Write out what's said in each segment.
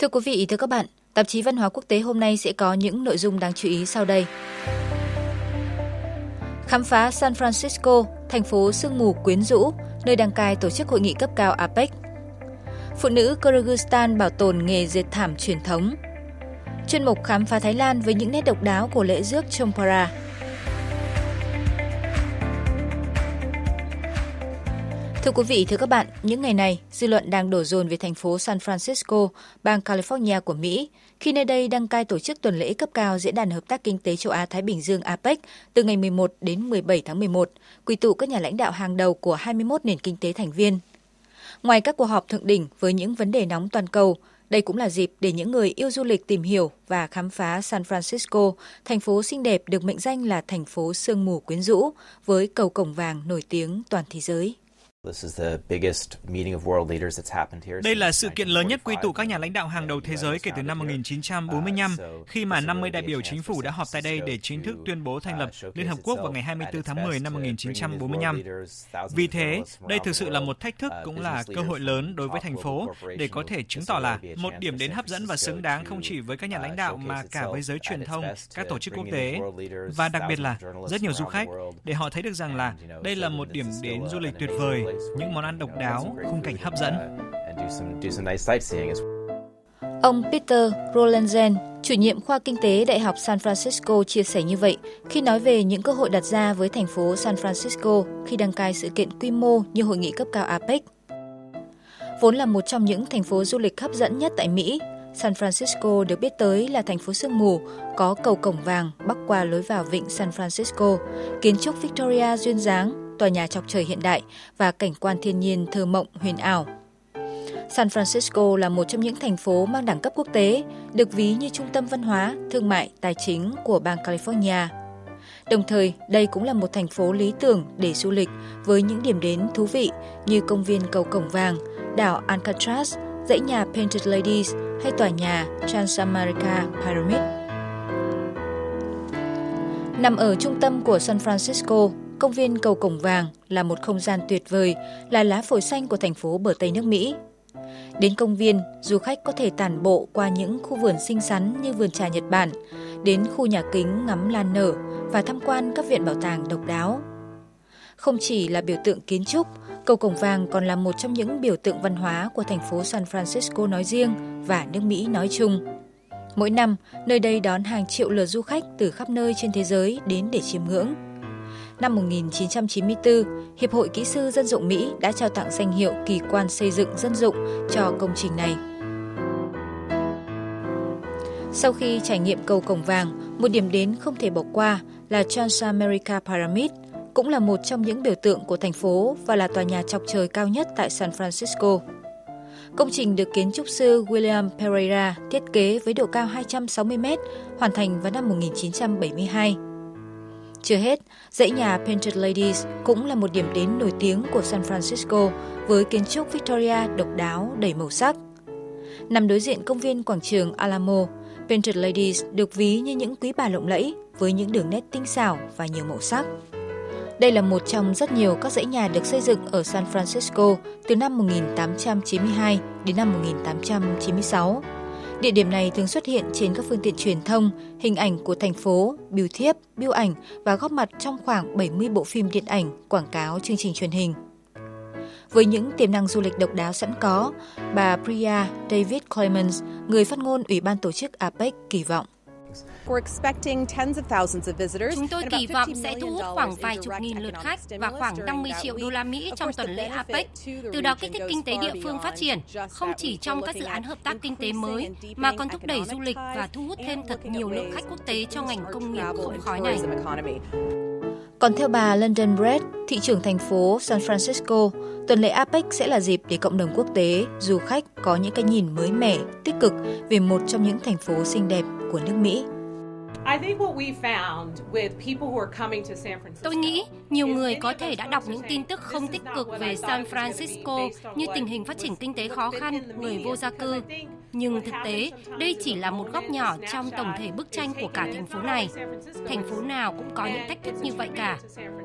Thưa quý vị, thưa các bạn, tạp chí Văn hóa Quốc tế hôm nay sẽ có những nội dung đáng chú ý sau đây. Khám phá San Francisco, thành phố sương mù quyến rũ, nơi đăng cai tổ chức hội nghị cấp cao APEC. Phụ nữ Kyrgyzstan bảo tồn nghề dệt thảm truyền thống. Chuyên mục khám phá Thái Lan với những nét độc đáo của lễ rước Chomphara. Thưa quý vị, thưa các bạn, những ngày này, dư luận đang đổ dồn về thành phố San Francisco, bang California của Mỹ, khi nơi đây đăng cai tổ chức tuần lễ cấp cao Diễn đàn Hợp tác Kinh tế Châu Á-Thái Bình Dương APEC từ ngày 11 đến 17 tháng 11, quy tụ các nhà lãnh đạo hàng đầu của 21 nền kinh tế thành viên. Ngoài các cuộc họp thượng đỉnh với những vấn đề nóng toàn cầu, đây cũng là dịp để những người yêu du lịch tìm hiểu và khám phá San Francisco, thành phố xinh đẹp được mệnh danh là thành phố sương mù quyến rũ, với cầu cổng vàng nổi tiếng toàn thế giới. Đây là sự kiện lớn nhất quy tụ các nhà lãnh đạo hàng đầu thế giới kể từ năm 1945, khi mà 50 đại biểu chính phủ đã họp tại đây để chính thức tuyên bố thành lập Liên Hợp Quốc vào ngày 24 tháng 10 năm 1945. Vì thế, đây thực sự là một thách thức cũng là cơ hội lớn đối với thành phố để có thể chứng tỏ là một điểm đến hấp dẫn và xứng đáng không chỉ với các nhà lãnh đạo mà cả với giới truyền thông, các tổ chức quốc tế và đặc biệt là rất nhiều du khách để họ thấy được rằng là đây là một điểm đến du lịch tuyệt vời những món ăn độc đáo, khung cảnh hấp dẫn. Ông Peter Rolenzen, chủ nhiệm khoa kinh tế Đại học San Francisco chia sẻ như vậy khi nói về những cơ hội đặt ra với thành phố San Francisco khi đăng cai sự kiện quy mô như hội nghị cấp cao APEC. Vốn là một trong những thành phố du lịch hấp dẫn nhất tại Mỹ, San Francisco được biết tới là thành phố sương mù, có cầu cổng vàng bắc qua lối vào vịnh San Francisco, kiến trúc Victoria duyên dáng, tòa nhà chọc trời hiện đại và cảnh quan thiên nhiên thơ mộng huyền ảo. San Francisco là một trong những thành phố mang đẳng cấp quốc tế, được ví như trung tâm văn hóa, thương mại, tài chính của bang California. Đồng thời, đây cũng là một thành phố lý tưởng để du lịch với những điểm đến thú vị như công viên cầu Cổng Vàng, đảo Alcatraz, dãy nhà Painted Ladies hay tòa nhà Transamerica Pyramid. Nằm ở trung tâm của San Francisco, Công viên Cầu Cổng Vàng là một không gian tuyệt vời, là lá phổi xanh của thành phố bờ Tây nước Mỹ. Đến công viên, du khách có thể tản bộ qua những khu vườn xinh xắn như vườn trà Nhật Bản, đến khu nhà kính ngắm lan nở và tham quan các viện bảo tàng độc đáo. Không chỉ là biểu tượng kiến trúc, Cầu Cổng Vàng còn là một trong những biểu tượng văn hóa của thành phố San Francisco nói riêng và nước Mỹ nói chung. Mỗi năm, nơi đây đón hàng triệu lượt du khách từ khắp nơi trên thế giới đến để chiêm ngưỡng. Năm 1994, Hiệp hội Kỹ sư Dân dụng Mỹ đã trao tặng danh hiệu kỳ quan xây dựng dân dụng cho công trình này. Sau khi trải nghiệm cầu Cổng Vàng, một điểm đến không thể bỏ qua là Transamerica Pyramid, cũng là một trong những biểu tượng của thành phố và là tòa nhà chọc trời cao nhất tại San Francisco. Công trình được kiến trúc sư William Pereira thiết kế với độ cao 260 m, hoàn thành vào năm 1972. Chưa hết, dãy nhà Painted Ladies cũng là một điểm đến nổi tiếng của San Francisco với kiến trúc Victoria độc đáo đầy màu sắc. Nằm đối diện công viên quảng trường Alamo, Painted Ladies được ví như những quý bà lộng lẫy với những đường nét tinh xảo và nhiều màu sắc. Đây là một trong rất nhiều các dãy nhà được xây dựng ở San Francisco từ năm 1892 đến năm 1896 Địa điểm này thường xuất hiện trên các phương tiện truyền thông, hình ảnh của thành phố, biểu thiếp, biêu ảnh và góp mặt trong khoảng 70 bộ phim điện ảnh, quảng cáo, chương trình truyền hình. Với những tiềm năng du lịch độc đáo sẵn có, bà Priya David Clemens, người phát ngôn Ủy ban tổ chức APEC kỳ vọng Chúng tôi kỳ vọng sẽ thu hút khoảng vài chục nghìn lượt khách và khoảng 50 triệu đô la Mỹ trong tuần lễ APEC, từ đó kích thích kinh tế địa phương phát triển, không chỉ trong các dự án hợp tác kinh tế mới, mà còn thúc đẩy du lịch và thu hút thêm thật nhiều lượng khách quốc tế cho ngành công nghiệp không khói này. Còn theo bà London Brett, thị trưởng thành phố San Francisco, tuần lễ APEC sẽ là dịp để cộng đồng quốc tế, du khách có những cái nhìn mới mẻ, tích cực về một trong những thành phố xinh đẹp của nước Mỹ. Tôi nghĩ nhiều người có thể đã đọc những tin tức không tích cực về San Francisco như tình hình phát triển kinh tế khó khăn, người vô gia cư. Nhưng thực tế, đây chỉ là một góc nhỏ trong tổng thể bức tranh của cả thành phố này. Thành phố nào cũng có những thách thức như vậy cả.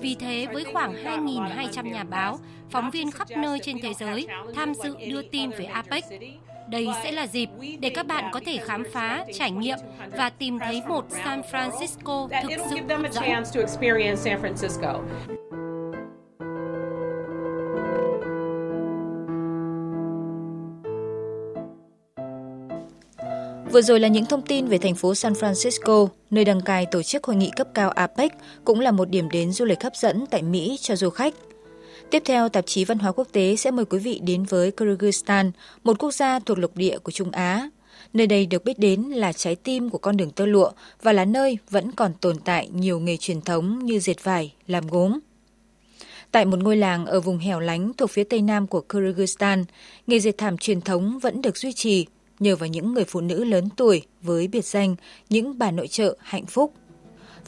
Vì thế, với khoảng 2.200 nhà báo, phóng viên khắp nơi trên thế giới tham dự đưa tin về APEC, Đây sẽ là dịp để các bạn có thể khám phá, trải nghiệm và tìm thấy một San Francisco thực sự hấp dẫn. Vừa rồi là những thông tin về thành phố San Francisco, nơi đăng cai tổ chức hội nghị cấp cao APEC, cũng là một điểm đến du lịch hấp dẫn tại Mỹ cho du khách. Tiếp theo, tạp chí Văn hóa Quốc tế sẽ mời quý vị đến với Kyrgyzstan, một quốc gia thuộc lục địa của Trung Á. Nơi đây được biết đến là trái tim của con đường tơ lụa và là nơi vẫn còn tồn tại nhiều nghề truyền thống như dệt vải, làm gốm. Tại một ngôi làng ở vùng hẻo lánh thuộc phía tây nam của Kyrgyzstan, nghề dệt thảm truyền thống vẫn được duy trì nhờ vào những người phụ nữ lớn tuổi với biệt danh những bà nội trợ hạnh phúc.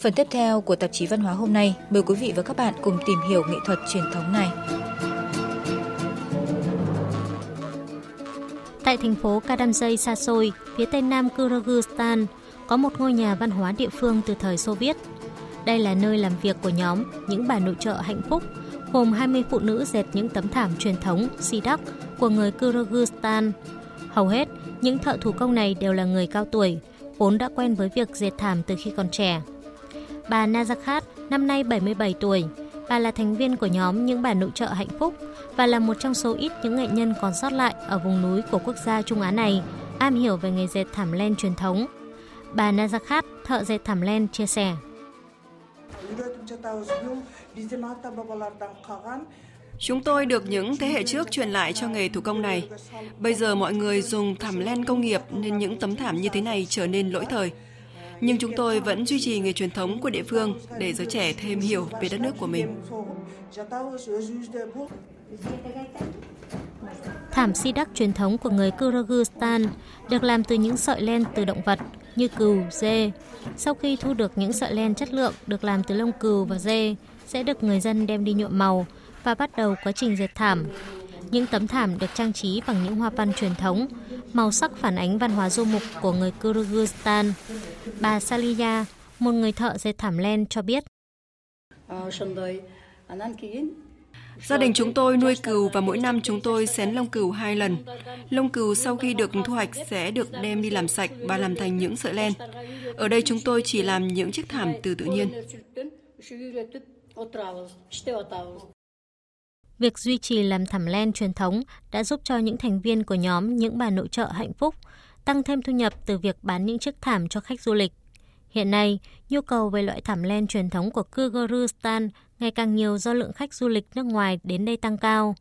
Phần tiếp theo của tạp chí Văn hóa hôm nay, mời quý vị và các bạn cùng tìm hiểu nghệ thuật truyền thống này. Tại thành phố Kadamjay xa xôi, phía tây nam Kyrgyzstan, có một ngôi nhà văn hóa địa phương từ thời Xô Viết. Đây là nơi làm việc của nhóm những bà nội trợ hạnh phúc, gồm 20 phụ nữ dệt những tấm thảm truyền thống Sidak của người Kyrgyzstan. Hầu hết, những thợ thủ công này đều là người cao tuổi, vốn đã quen với việc dệt thảm từ khi còn trẻ. Bà Nazakhat năm nay 77 tuổi. Bà là thành viên của nhóm những bà nội trợ hạnh phúc và là một trong số ít những nghệ nhân còn sót lại ở vùng núi của quốc gia Trung Á này, am hiểu về nghề dệt thảm len truyền thống. Bà Nazakhat, thợ dệt thảm len, chia sẻ. Chúng tôi được những thế hệ trước truyền lại cho nghề thủ công này. Bây giờ mọi người dùng thảm len công nghiệp nên những tấm thảm như thế này trở nên lỗi thời nhưng chúng tôi vẫn duy trì nghề truyền thống của địa phương để giới trẻ thêm hiểu về đất nước của mình. Thảm si đắc truyền thống của người Kyrgyzstan được làm từ những sợi len từ động vật như cừu, dê. Sau khi thu được những sợi len chất lượng được làm từ lông cừu và dê, sẽ được người dân đem đi nhuộm màu và bắt đầu quá trình dệt thảm. Những tấm thảm được trang trí bằng những hoa văn truyền thống, màu sắc phản ánh văn hóa du mục của người Kyrgyzstan. Bà Saliya, một người thợ dệt thảm len cho biết. Gia đình chúng tôi nuôi cừu và mỗi năm chúng tôi xén lông cừu hai lần. Lông cừu sau khi được thu hoạch sẽ được đem đi làm sạch và làm thành những sợi len. Ở đây chúng tôi chỉ làm những chiếc thảm từ tự nhiên. Việc duy trì làm thảm len truyền thống đã giúp cho những thành viên của nhóm những bà nội trợ hạnh phúc tăng thêm thu nhập từ việc bán những chiếc thảm cho khách du lịch. Hiện nay, nhu cầu về loại thảm len truyền thống của Kyrgyzstan ngày càng nhiều do lượng khách du lịch nước ngoài đến đây tăng cao.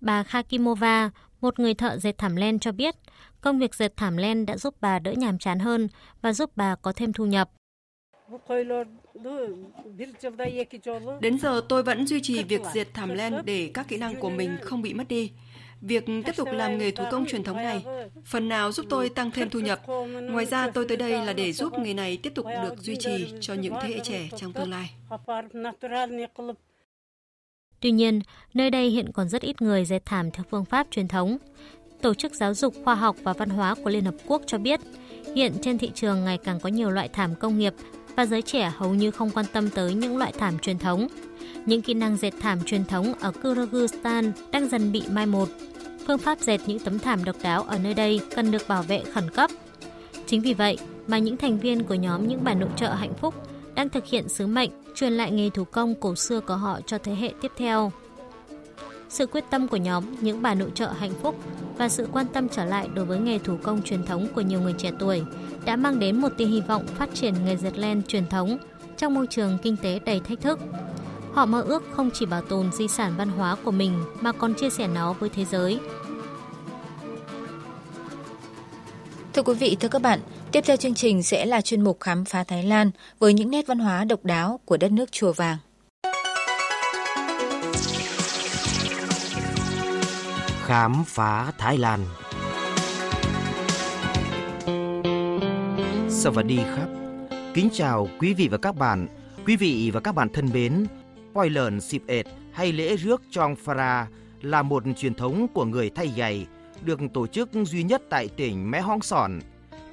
Bà Khakimova, một người thợ dệt thảm len cho biết, công việc dệt thảm len đã giúp bà đỡ nhàm chán hơn và giúp bà có thêm thu nhập. Đến giờ tôi vẫn duy trì việc dệt thảm len để các kỹ năng của mình không bị mất đi. Việc tiếp tục làm nghề thủ công truyền thống này phần nào giúp tôi tăng thêm thu nhập. Ngoài ra tôi tới đây là để giúp nghề này tiếp tục được duy trì cho những thế hệ trẻ trong tương lai. Tuy nhiên, nơi đây hiện còn rất ít người dệt thảm theo phương pháp truyền thống. Tổ chức Giáo dục, Khoa học và Văn hóa của Liên Hợp Quốc cho biết, hiện trên thị trường ngày càng có nhiều loại thảm công nghiệp và giới trẻ hầu như không quan tâm tới những loại thảm truyền thống. Những kỹ năng dệt thảm truyền thống ở Kyrgyzstan đang dần bị mai một. Phương pháp dệt những tấm thảm độc đáo ở nơi đây cần được bảo vệ khẩn cấp. Chính vì vậy mà những thành viên của nhóm những bà nội trợ hạnh phúc đang thực hiện sứ mệnh truyền lại nghề thủ công cổ xưa của họ cho thế hệ tiếp theo. Sự quyết tâm của nhóm những bà nội trợ hạnh phúc và sự quan tâm trở lại đối với nghề thủ công truyền thống của nhiều người trẻ tuổi đã mang đến một tia hy vọng phát triển nghề dệt len truyền thống trong môi trường kinh tế đầy thách thức. Họ mơ ước không chỉ bảo tồn di sản văn hóa của mình mà còn chia sẻ nó với thế giới. Thưa quý vị, thưa các bạn, tiếp theo chương trình sẽ là chuyên mục khám phá Thái Lan với những nét văn hóa độc đáo của đất nước Chùa Vàng. Khám phá Thái Lan. Savadi khắp. Kính chào quý vị và các bạn. Quý vị và các bạn thân mến Poi lợn xịp ệt hay lễ rước trong Phara là một truyền thống của người thay giày, được tổ chức duy nhất tại tỉnh Mé Hong Sòn.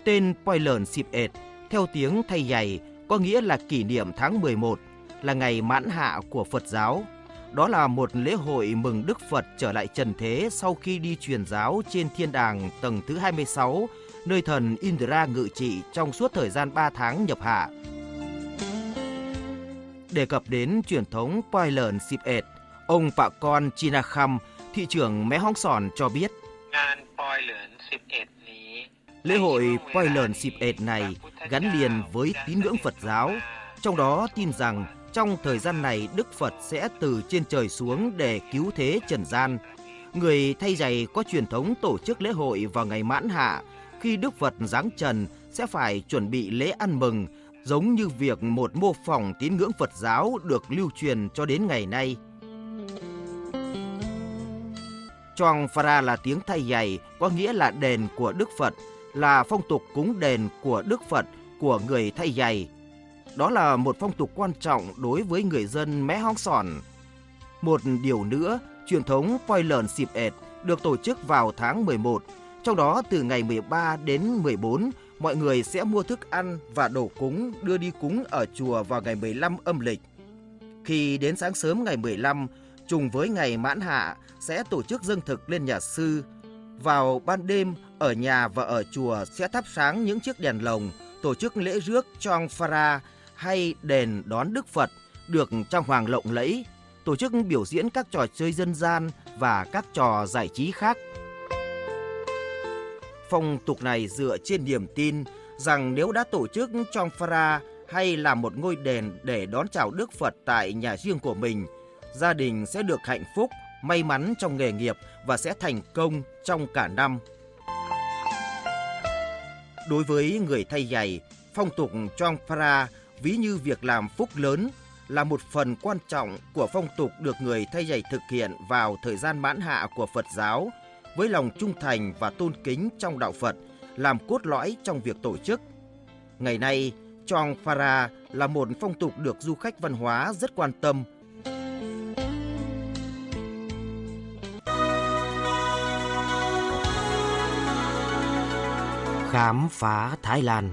Tên Poi lợn xịp ệt, theo tiếng thay giày, có nghĩa là kỷ niệm tháng 11 là ngày mãn hạ của Phật giáo. Đó là một lễ hội mừng Đức Phật trở lại trần thế sau khi đi truyền giáo trên thiên đàng tầng thứ 26, nơi thần Indra ngự trị trong suốt thời gian 3 tháng nhập hạ. Đề cập đến truyền thống Poi lợn xịp ệt, ông Pạ Con Chinakham, thị trưởng Mé Hong Sòn cho biết. Lễ hội Poi lợn xịp ệt này gắn liền với tín ngưỡng Phật giáo, trong đó tin rằng trong thời gian này Đức Phật sẽ từ trên trời xuống để cứu thế trần gian. Người thay giày có truyền thống tổ chức lễ hội vào ngày mãn hạ, khi Đức Phật giáng trần sẽ phải chuẩn bị lễ ăn mừng, giống như việc một mô phỏng tín ngưỡng Phật giáo được lưu truyền cho đến ngày nay. Choang Phara là tiếng thay giày, có nghĩa là đền của Đức Phật, là phong tục cúng đền của Đức Phật của người thay giày. Đó là một phong tục quan trọng đối với người dân Mé Hong Sòn. Một điều nữa, truyền thống voi lợn xịp ệt được tổ chức vào tháng 11. Trong đó từ ngày 13 đến 14, mọi người sẽ mua thức ăn và đồ cúng đưa đi cúng ở chùa vào ngày 15 âm lịch. Khi đến sáng sớm ngày 15, trùng với ngày mãn hạ, sẽ tổ chức dâng thực lên nhà sư. Vào ban đêm, ở nhà và ở chùa sẽ thắp sáng những chiếc đèn lồng, tổ chức lễ rước cho Phara hay đền đón Đức Phật được trang hoàng lộng lẫy, tổ chức biểu diễn các trò chơi dân gian và các trò giải trí khác. Phong tục này dựa trên niềm tin rằng nếu đã tổ chức trong Phara hay làm một ngôi đền để đón chào Đức Phật tại nhà riêng của mình, gia đình sẽ được hạnh phúc, may mắn trong nghề nghiệp và sẽ thành công trong cả năm. Đối với người thay giày, phong tục trong Phara ví như việc làm phúc lớn là một phần quan trọng của phong tục được người thay giày thực hiện vào thời gian mãn hạ của Phật giáo với lòng trung thành và tôn kính trong đạo Phật làm cốt lõi trong việc tổ chức. Ngày nay, Chong Phara là một phong tục được du khách văn hóa rất quan tâm. Khám phá Thái Lan